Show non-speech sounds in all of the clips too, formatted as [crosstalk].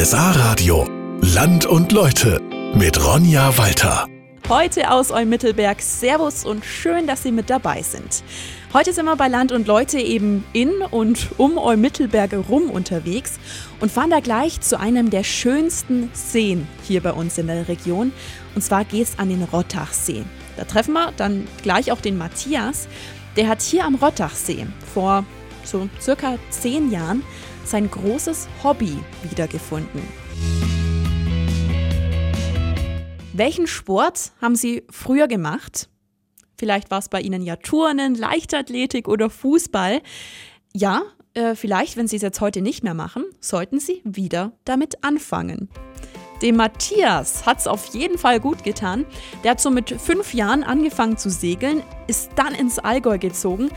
RSA Radio. Land und Leute mit Ronja Walter. Heute aus Eumittelberg. Servus und schön, dass Sie mit dabei sind. Heute sind wir bei Land und Leute eben in und um Eumittelberg rum unterwegs und fahren da gleich zu einem der schönsten Seen hier bei uns in der Region. Und zwar geht es an den Rottachsee. Da treffen wir dann gleich auch den Matthias. Der hat hier am Rottachsee vor so circa zehn Jahren sein großes Hobby wiedergefunden. Welchen Sport haben Sie früher gemacht? Vielleicht war es bei Ihnen ja Turnen, Leichtathletik oder Fußball. Ja, äh, vielleicht, wenn Sie es jetzt heute nicht mehr machen, sollten Sie wieder damit anfangen. Dem Matthias hat es auf jeden Fall gut getan. Der hat so mit fünf Jahren angefangen zu segeln, ist dann ins Allgäu gezogen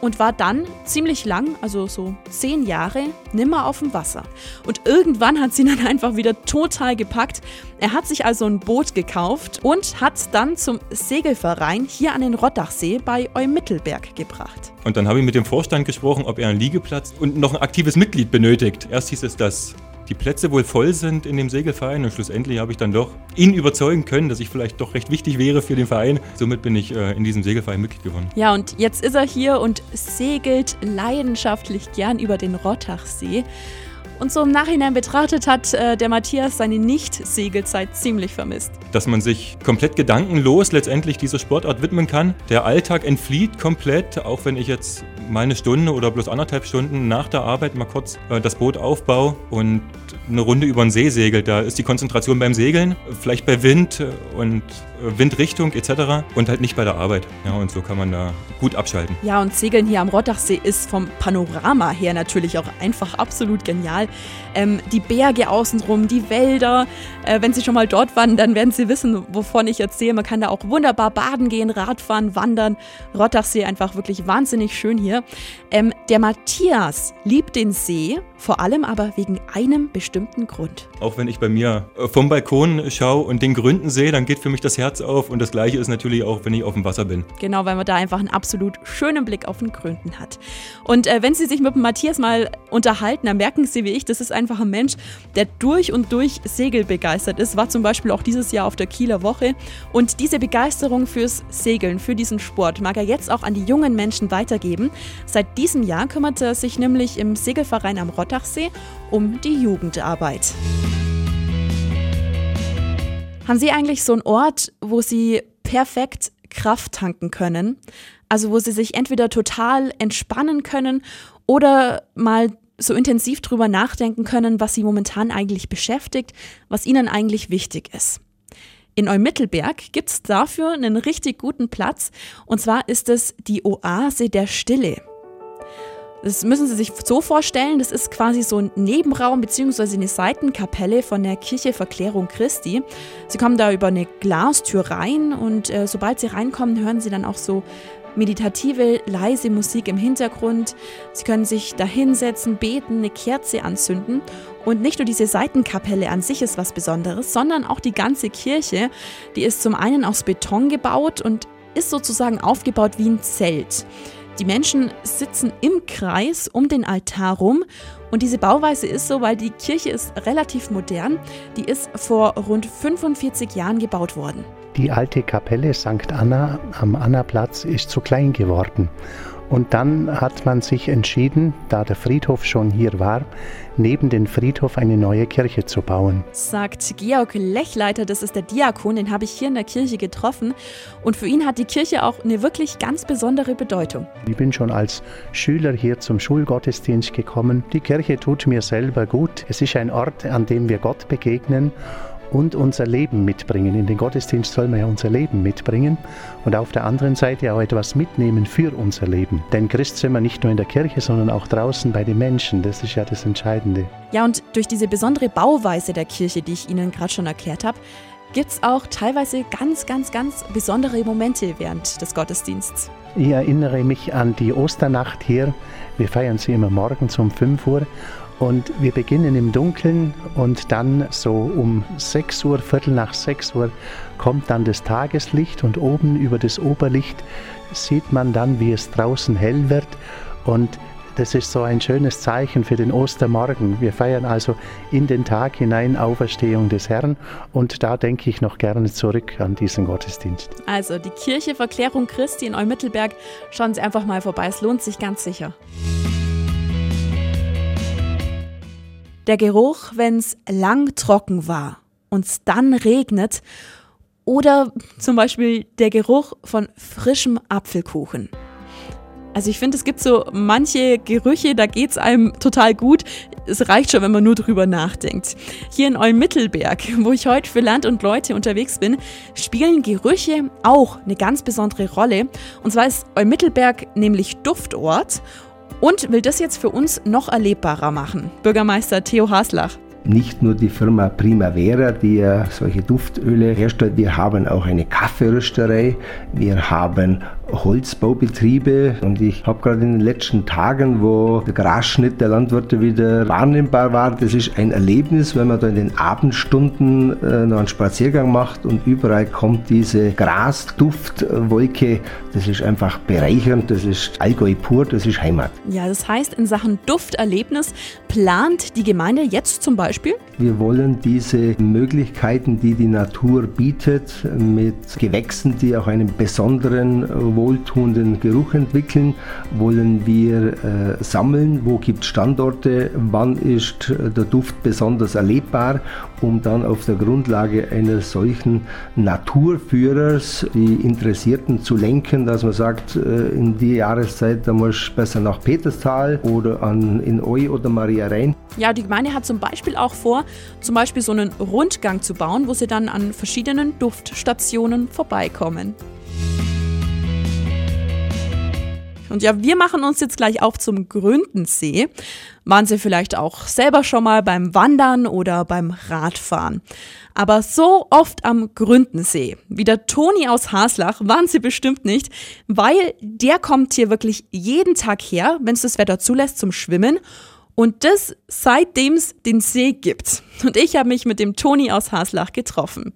und war dann ziemlich lang, also so zehn Jahre, nimmer auf dem Wasser. Und irgendwann hat sie [laughs] dann einfach wieder total gepackt. Er hat sich also ein Boot gekauft und hat dann zum Segelverein hier an den Rottachsee bei Eumittelberg gebracht. Und dann habe ich mit dem Vorstand gesprochen, ob er einen Liegeplatz und noch ein aktives Mitglied benötigt. Erst hieß es, dass die Plätze wohl voll sind in dem Segelverein und schlussendlich habe ich dann doch ihn überzeugen können, dass ich vielleicht doch recht wichtig wäre für den Verein. Somit bin ich äh, in diesem Segelverein Mitglied geworden. Ja, und jetzt ist er hier und segelt leidenschaftlich gern über den Rottachsee. Und so im Nachhinein betrachtet hat äh, der Matthias seine Nicht-Segelzeit ziemlich vermisst. Dass man sich komplett gedankenlos letztendlich dieser Sportart widmen kann. Der Alltag entflieht komplett, auch wenn ich jetzt mal eine Stunde oder bloß anderthalb Stunden nach der Arbeit mal kurz äh, das Boot aufbaue und eine Runde über den See segelt. Da ist die Konzentration beim Segeln, vielleicht bei Wind und äh, Windrichtung etc. und halt nicht bei der Arbeit. Ja, und so kann man da gut abschalten. Ja, und Segeln hier am Rottachsee ist vom Panorama her natürlich auch einfach absolut genial. Ähm, die Berge außenrum, die Wälder. Äh, wenn Sie schon mal dort waren, dann werden Sie wissen, wovon ich erzähle. Man kann da auch wunderbar baden gehen, Radfahren, wandern. Rottachsee einfach wirklich wahnsinnig schön hier. Ähm, der Matthias liebt den See, vor allem aber wegen einem bestimmten Grund. Auch wenn ich bei mir äh, vom Balkon schaue und den Gründen sehe, dann geht für mich das Herz auf. Und das Gleiche ist natürlich auch, wenn ich auf dem Wasser bin. Genau, weil man da einfach einen absolut schönen Blick auf den Gründen hat. Und äh, wenn Sie sich mit dem Matthias mal unterhalten, dann merken Sie, wie ich, das ist einfach ein Mensch, der durch und durch segelbegeistert ist. War zum Beispiel auch dieses Jahr auf der Kieler Woche. Und diese Begeisterung fürs Segeln, für diesen Sport, mag er jetzt auch an die jungen Menschen weitergeben. Seit diesem Jahr kümmert er sich nämlich im Segelverein am Rottachsee um die Jugendarbeit. Haben Sie eigentlich so einen Ort, wo Sie perfekt Kraft tanken können? Also wo Sie sich entweder total entspannen können oder mal so intensiv drüber nachdenken können, was sie momentan eigentlich beschäftigt, was ihnen eigentlich wichtig ist. In Eumittelberg gibt es dafür einen richtig guten Platz und zwar ist es die Oase der Stille. Das müssen Sie sich so vorstellen, das ist quasi so ein Nebenraum bzw. eine Seitenkapelle von der Kirche Verklärung Christi. Sie kommen da über eine Glastür rein und äh, sobald Sie reinkommen, hören Sie dann auch so meditative, leise Musik im Hintergrund. Sie können sich da hinsetzen, beten, eine Kerze anzünden. Und nicht nur diese Seitenkapelle an sich ist was Besonderes, sondern auch die ganze Kirche. Die ist zum einen aus Beton gebaut und ist sozusagen aufgebaut wie ein Zelt. Die Menschen sitzen im Kreis um den Altar rum und diese Bauweise ist so, weil die Kirche ist relativ modern. Die ist vor rund 45 Jahren gebaut worden. Die alte Kapelle St. Anna am Annaplatz ist zu klein geworden. Und dann hat man sich entschieden, da der Friedhof schon hier war, neben den Friedhof eine neue Kirche zu bauen. Sagt Georg Lechleiter, das ist der Diakon, den habe ich hier in der Kirche getroffen. Und für ihn hat die Kirche auch eine wirklich ganz besondere Bedeutung. Ich bin schon als Schüler hier zum Schulgottesdienst gekommen. Die Kirche tut mir selber gut. Es ist ein Ort, an dem wir Gott begegnen und unser Leben mitbringen. In den Gottesdienst soll man ja unser Leben mitbringen und auf der anderen Seite auch etwas mitnehmen für unser Leben. Denn Christ sind wir nicht nur in der Kirche, sondern auch draußen bei den Menschen. Das ist ja das Entscheidende. Ja, und durch diese besondere Bauweise der Kirche, die ich Ihnen gerade schon erklärt habe, gibt es auch teilweise ganz, ganz, ganz besondere Momente während des Gottesdienstes. Ich erinnere mich an die Osternacht hier. Wir feiern sie immer morgens um 5 Uhr und wir beginnen im Dunkeln und dann so um 6 Uhr, Viertel nach 6 Uhr kommt dann das Tageslicht und oben über das Oberlicht sieht man dann, wie es draußen hell wird und Das ist so ein schönes Zeichen für den Ostermorgen. Wir feiern also in den Tag hinein Auferstehung des Herrn und da denke ich noch gerne zurück an diesen Gottesdienst. Also die Kirche Verklärung Christi in Eumittelberg, schauen Sie einfach mal vorbei, es lohnt sich ganz sicher. Der Geruch, wenn es lang trocken war und es dann regnet oder zum Beispiel der Geruch von frischem Apfelkuchen. Also ich finde, es gibt so manche Gerüche, da geht es einem total gut. Es reicht schon, wenn man nur drüber nachdenkt. Hier in Eumittelberg, [laughs] wo ich heute für Land und Leute unterwegs bin, spielen Gerüche auch eine ganz besondere Rolle. Und zwar ist Eumittelberg nämlich Duftort und will das jetzt für uns noch erlebbarer machen. Bürgermeister Theo Haslach nicht nur die Firma Primavera, die solche Duftöle herstellt, wir haben auch eine Kaffeerösterei, wir haben Holzbaubetriebe und ich habe gerade in den letzten Tagen, wo der Grasschnitt der Landwirte wieder wahrnehmbar war, das ist ein Erlebnis, wenn man da in den Abendstunden äh, noch einen Spaziergang macht und überall kommt diese Grasduftwolke, das ist einfach bereichernd, das ist Allgäu pur, das ist Heimat. Ja, das heißt, in Sachen Dufterlebnis plant die Gemeinde jetzt zum Beispiel? Wir wollen diese Möglichkeiten, die die Natur bietet, mit Gewächsen, die auch einen besonderen wohltuenden Geruch entwickeln, wollen wir äh, sammeln, wo gibt es Standorte, wann ist äh, der Duft besonders erlebbar, um dann auf der Grundlage eines solchen Naturführers die Interessierten zu lenken, dass man sagt, äh, in die Jahreszeit, da muss besser nach Peterstal oder an, in Eu oder Maria Rhein. Ja, die Gemeinde hat zum Beispiel auch vor, zum Beispiel so einen Rundgang zu bauen, wo sie dann an verschiedenen Duftstationen vorbeikommen. Und ja, wir machen uns jetzt gleich auf zum Gründensee. Waren Sie vielleicht auch selber schon mal beim Wandern oder beim Radfahren? Aber so oft am Gründensee, wie der Toni aus Haslach, waren Sie bestimmt nicht, weil der kommt hier wirklich jeden Tag her, wenn es das Wetter zulässt, zum Schwimmen. Und das seitdem es den See gibt. Und ich habe mich mit dem Toni aus Haslach getroffen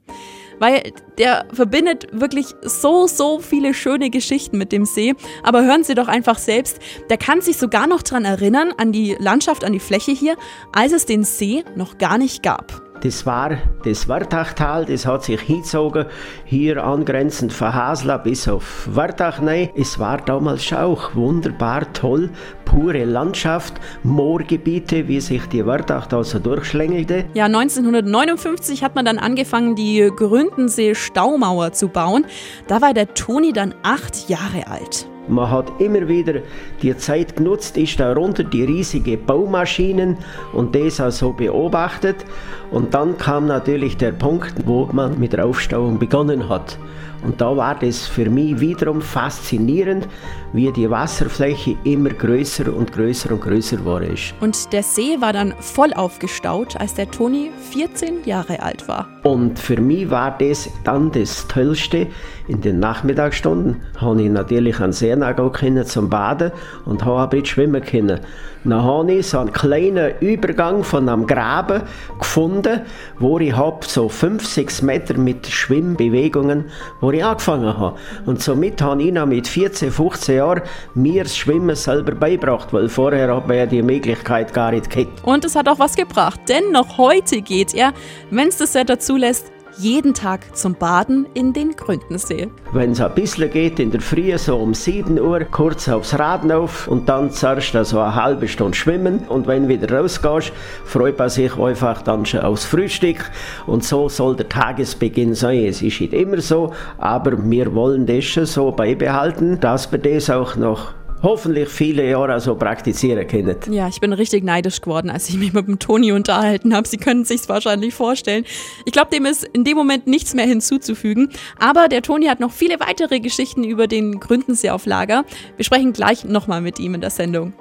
weil der verbindet wirklich so, so viele schöne Geschichten mit dem See. Aber hören Sie doch einfach selbst, der kann sich sogar noch daran erinnern, an die Landschaft, an die Fläche hier, als es den See noch gar nicht gab. Das war das Wartachtal, das hat sich hingezogen, hier angrenzend von Hasla bis auf Wartach. Nein, es war damals auch wunderbar toll, pure Landschaft, Moorgebiete, wie sich die Wartach da so durchschlängelte. Ja, 1959 hat man dann angefangen, die Gründensee Staumauer zu bauen. Da war der Toni dann acht Jahre alt. Man hat immer wieder die Zeit genutzt, ist da runter die riesige Baumaschinen und das also beobachtet. Und dann kam natürlich der Punkt, wo man mit der Aufstauung begonnen hat. Und da war das für mich wiederum faszinierend, wie die Wasserfläche immer größer und größer und größer war. Und der See war dann voll aufgestaut, als der Toni 14 Jahre alt war. Und für mich war das dann das Tollste. In den Nachmittagsstunden habe ich natürlich an See gehen zum Baden und habe nicht schwimmen können. Dann habe ich so einen kleinen Übergang von einem Graben gefunden, wo ich hab so 5, 6 Meter mit Schwimmbewegungen, wo ich angefangen habe. Und somit habe ich noch mit 14, 15 Jahren mir das Schwimmen selber beigebracht, weil vorher hat man ja die Möglichkeit gar nicht gehabt. Und es hat auch was gebracht, denn noch heute geht er, wenn es das Wetter zulässt, jeden Tag zum Baden in den Gründensee. Wenn es ein bisschen geht, in der Früh so um 7 Uhr, kurz aufs Rad auf und dann zuerst so eine halbe Stunde schwimmen und wenn du wieder rausgehst, freut man sich einfach dann schon aufs Frühstück und so soll der Tagesbeginn sein. Es ist nicht immer so, aber wir wollen das schon so beibehalten, dass wir das auch noch hoffentlich viele Jahre so praktizieren können. Ja, ich bin richtig neidisch geworden, als ich mich mit dem Toni unterhalten habe. Sie können sich wahrscheinlich vorstellen. Ich glaube, dem ist in dem Moment nichts mehr hinzuzufügen. Aber der Toni hat noch viele weitere Geschichten über den Gründensee auf Lager. Wir sprechen gleich nochmal mit ihm in der Sendung.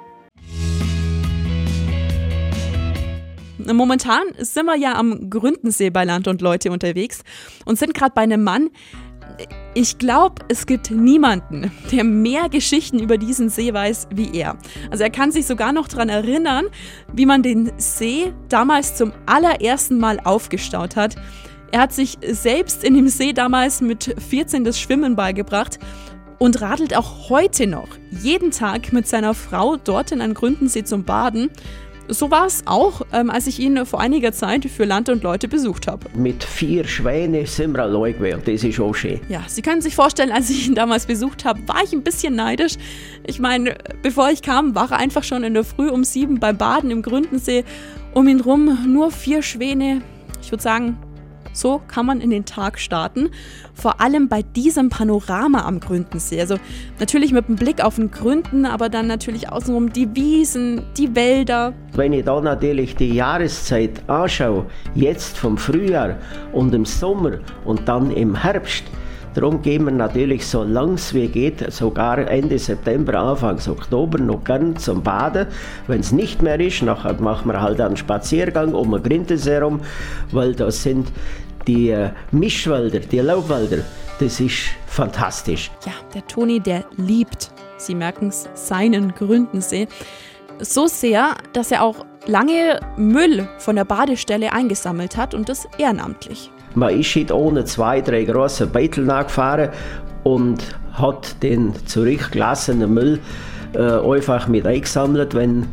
Momentan sind wir ja am Gründensee bei Land und Leute unterwegs und sind gerade bei einem Mann, ich glaube, es gibt niemanden, der mehr Geschichten über diesen See weiß wie er. Also er kann sich sogar noch daran erinnern, wie man den See damals zum allerersten Mal aufgestaut hat. Er hat sich selbst in dem See damals mit 14 das Schwimmen beigebracht und radelt auch heute noch jeden Tag mit seiner Frau dorthin an Gründensee zum Baden. So war es auch, ähm, als ich ihn vor einiger Zeit für Land und Leute besucht habe. Mit vier Schwänen sind wir allein gewesen. Das ist auch schön. Ja, Sie können sich vorstellen, als ich ihn damals besucht habe, war ich ein bisschen neidisch. Ich meine, bevor ich kam, war er einfach schon in der Früh um sieben beim Baden im Gründensee. Um ihn rum nur vier Schwäne. Ich würde sagen, so kann man in den Tag starten. Vor allem bei diesem Panorama am Gründensee. Also natürlich mit einem Blick auf den Gründen, aber dann natürlich außenrum die Wiesen, die Wälder. Wenn ich da natürlich die Jahreszeit anschaue, jetzt vom Frühjahr und im Sommer und dann im Herbst, Darum gehen wir natürlich so lang es wie geht, sogar Ende September, Anfang Oktober noch gern zum Baden. Wenn es nicht mehr ist, nachher machen wir halt einen Spaziergang um den Grindensee herum, weil da sind die äh, Mischwälder, die Laubwälder, das ist fantastisch. Ja, der Toni, der liebt, Sie merken es, seinen Gründensee. So sehr, dass er auch lange Müll von der Badestelle eingesammelt hat und das ehrenamtlich. Man ist halt ohne zwei, drei große Beitel nachgefahren und hat den zurückgelassenen Müll äh, einfach mit eingesammelt. Wenn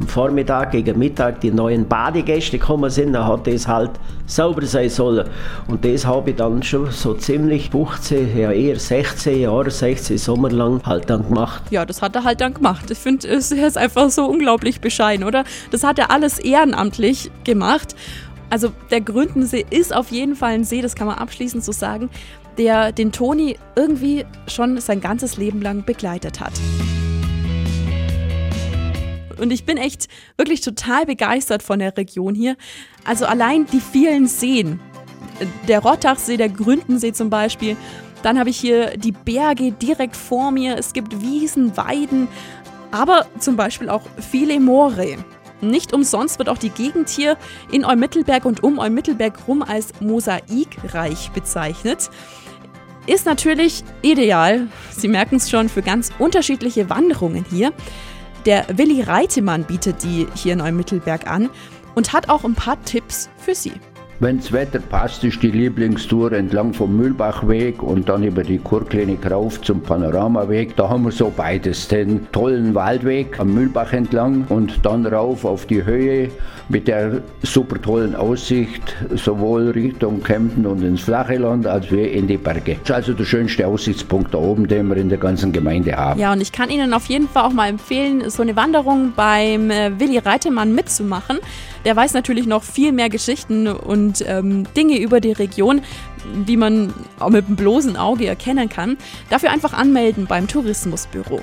am Vormittag gegen Mittag die neuen Badegäste gekommen sind, dann hat das halt sauber sein sollen. Und das habe ich dann schon so ziemlich 15, ja eher 16 Jahre, 16 Sommer lang halt dann gemacht. Ja, das hat er halt dann gemacht. Ich finde, es ist einfach so unglaublich bescheiden, oder? Das hat er alles ehrenamtlich gemacht. Also der Gründensee ist auf jeden Fall ein See, das kann man abschließend so sagen, der den Toni irgendwie schon sein ganzes Leben lang begleitet hat. Und ich bin echt wirklich total begeistert von der Region hier. Also allein die vielen Seen. Der Rottachsee, der Gründensee zum Beispiel. Dann habe ich hier die Berge direkt vor mir. Es gibt Wiesen, Weiden, aber zum Beispiel auch viele Moore. Nicht umsonst wird auch die Gegend hier in Eumittelberg und um Eumittelberg rum als mosaikreich bezeichnet. Ist natürlich ideal, Sie merken es schon, für ganz unterschiedliche Wanderungen hier. Der Willi Reitemann bietet die hier in Eumittelberg an und hat auch ein paar Tipps für Sie. Wenn's Wetter passt, ist die Lieblingstour entlang vom Mühlbachweg und dann über die Kurklinik rauf zum Panoramaweg. Da haben wir so beides, den tollen Waldweg am Mühlbach entlang und dann rauf auf die Höhe mit der super tollen Aussicht, sowohl Richtung Kempten und ins flache Land als wie in die Berge. Das ist also der schönste Aussichtspunkt da oben, den wir in der ganzen Gemeinde haben. Ja, und ich kann Ihnen auf jeden Fall auch mal empfehlen, so eine Wanderung beim äh, Willi Reitemann mitzumachen. Der weiß natürlich noch viel mehr Geschichten und ähm, Dinge über die Region, die man auch mit dem bloßen Auge erkennen kann. Dafür einfach anmelden beim Tourismusbüro.